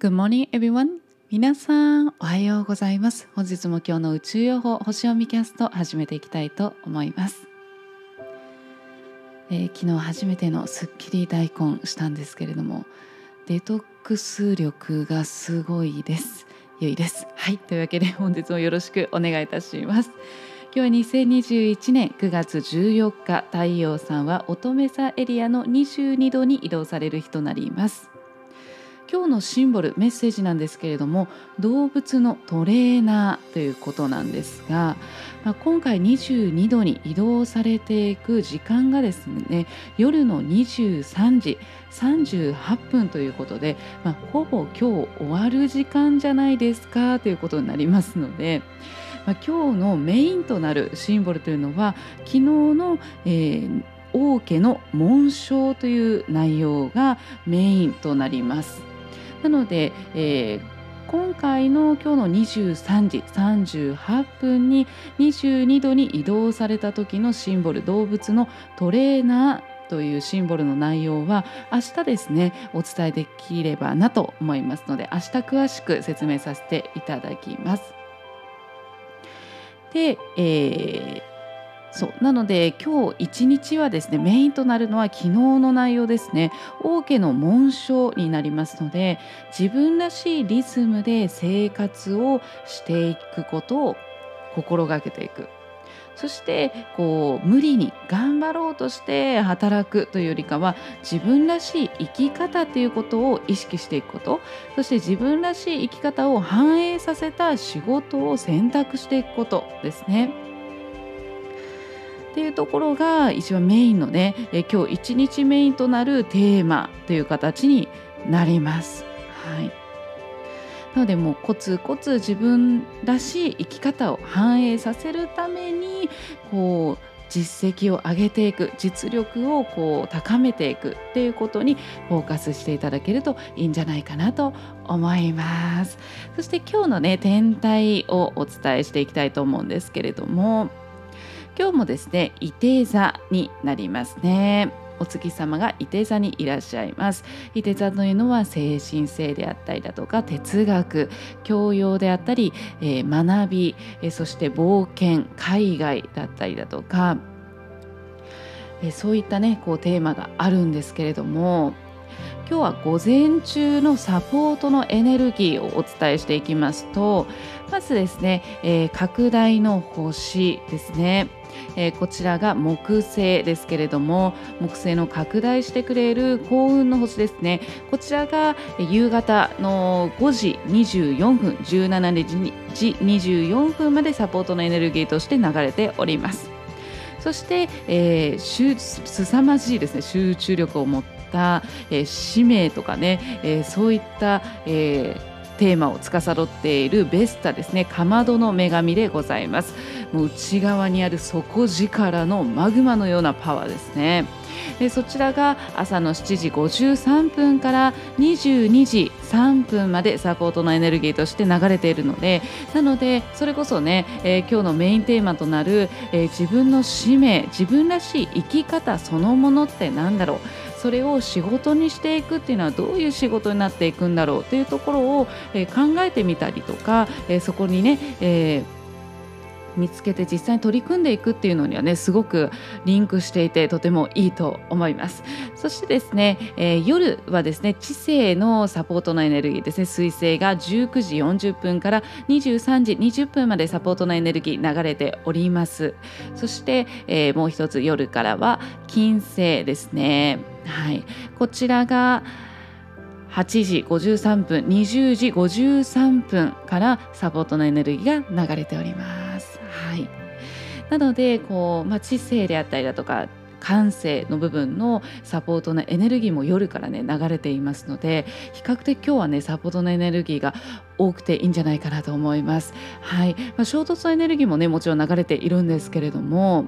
Good morning everyone. 皆さんおはようございます。本日も今日の宇宙予報星読みキャスト始めていきたいと思います、えー、昨日初めてのスッキリ大根したんですけれどもデトックス力がすごいです。良いです。はい。というわけで本日もよろしくお願いいたします。今日は2021年9月14日太陽さんは乙女座エリアの22度に移動される日となります。今日のシンボルメッセージなんですけれども動物のトレーナーということなんですが、まあ、今回22度に移動されていく時間がですね夜の23時38分ということで、まあ、ほぼ今日終わる時間じゃないですかということになりますので。まあ、今日のメインとなるシンボルというのは昨日の、えー、王家の紋章という内容がメインとなります。なので、えー、今回の今日の23時38分に22度に移動された時のシンボル動物のトレーナーというシンボルの内容は明日ですねお伝えできればなと思いますので明日詳しく説明させていただきます。で、えーそう。なので今日一日はですねメインとなるのは昨日の内容ですね。王家の紋章になりますので自分らしいリズムで生活をしていくことを心がけていく。そしてこう無理に頑張ろうとして働くというよりかは自分らしい生き方ということを意識していくこと。そして自分らしい生き方を反映させた仕事を選択していくことですね。っていうところが一番メインのねえ今日一日メインとなるテーマという形になります。はい、なのでもうコツコツ自分らしい生き方を反映させるためにこう実績を上げていく実力をこう高めていくっていうことにフォーカスしていただけるといいんじゃないかなと思いますそして今日のね天体をお伝えしていきたいと思うんですけれども今日もですね伊手座になりますね。お月様が伊手座にいらっしゃいます。伊手座というのは精神性であったりだとか哲学教養であったり、えー、学び、えー、そして冒険海外だったりだとか、えー、そういったねこうテーマがあるんですけれども今日は午前中のサポートのエネルギーをお伝えしていきますとまずですね、えー、拡大の星ですね。えー、こちらが木星ですけれども木星の拡大してくれる幸運の星ですね。こちらが夕方の5時24分17時24分までサポートのエネルギーとして流れております。そして、えー、すさまじいですね集中力を持った、えー、使命とかね、えー、そういった、えーテーマを司っているベスタですねかまどの女神でございます。もう内側にある底力のマグマのようなパワーですね。でそちらが朝の7時53分から22時3分までサポートのエネルギーとして流れているのでなのでそれこそね、えー、今日のメインテーマとなる、えー、自分の使命自分らしい生き方そのものって何だろうそれを仕事にしていくっていうのはどういう仕事になっていくんだろうというところを、え考えてみたりとか、えそこにね、えー見つけて実際に取り組んでいくっていうのにはねすごくリンクしていてとてもいいと思います。そしてですね、えー、夜はですね知性のサポートのエネルギーですね。水星が19時40分から23時20分までサポートのエネルギー流れております。そして、えー、もう一つ夜からは金星ですね。はい。こちらが8時53分20時53分からサポートのエネルギーが流れております、なのでこう、まあ、知性であったりだとか感性の部分のサポートのエネルギーも夜からね流れていますので比較的今日はねサポートのエネルギーが多くていいんじゃないかなと思います。はい、まあ、衝突のエネルギーもねもちろん流れているんですけれども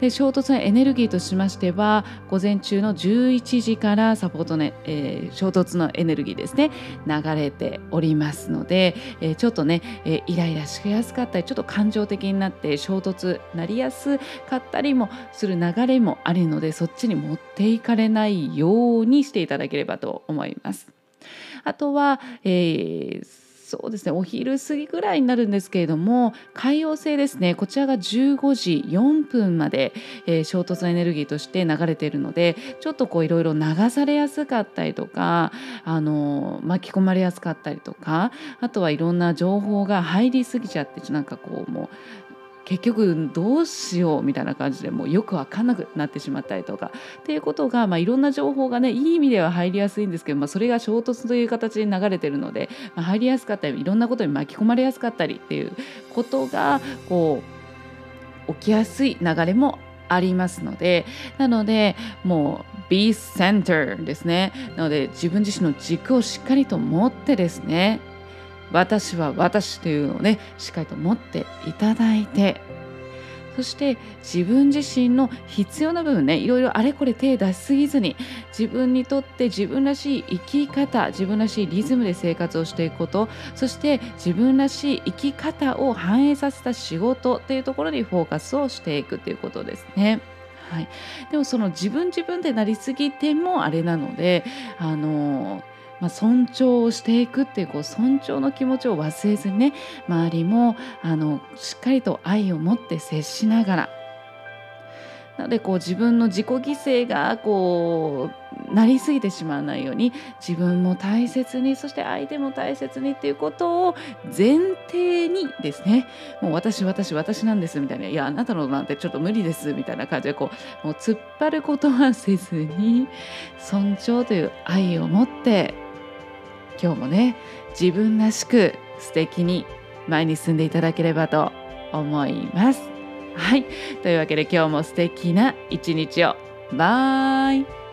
で衝突のエネルギーとしましては午前中の11時からサポートの、えー、衝突のエネルギーですね流れておりますので、えー、ちょっとね、えー、イライラしやすかったりちょっと感情的になって衝突なりやすかったりもする流れもあるのでそっちに持っていかれないようにしていただければと思います。あとは、えーそうですね。お昼過ぎぐらいになるんですけれども海洋星ですね。こちらが15時4分まで、えー、衝突エネルギーとして流れているのでちょっとこういろいろ流されやすかったりとかあの巻き込まれやすかったりとかあとはいろんな情報が入りすぎちゃってなんかこうもう結局どうしようみたいな感じでもうよく分かんなくなってしまったりとか。っていうことが、まあ、いろんな情報がねいい意味では入りやすいんですけど、まあ、それが衝突という形で流れてるので、まあ、入りやすかったりいろんなことに巻き込まれやすかったりっていうことがこう起きやすい流れもありますのでなのでもう be center ですね。なので自分自身の軸をしっかりと持ってですね私は私というのをねしっかりと持っていただいてそして自分自身の必要な部分ねいろいろあれこれ手出しすぎずに自分にとって自分らしい生き方自分らしいリズムで生活をしていくことそして自分らしい生き方を反映させた仕事っていうところにフォーカスをしていくっていうことですね。はい、でもその自分自分でなりすぎてもあれなのであのーまあ、尊重をしていくっていうこう尊重の気持ちを忘れずにね周りもあのしっかりと愛を持って接しながら。なのでこう自分の自己犠牲がこうなりすぎてしまわないように自分も大切にそして相手も大切にっていうことを前提にですねもう私私私なんですみたいないやあなたのなんてちょっと無理ですみたいな感じでこうもう突っ張ることはせずに尊重という愛を持って今日もね自分らしく素敵に前に進んでいただければと思います。はい。というわけで今日も素敵な一日を。バイ。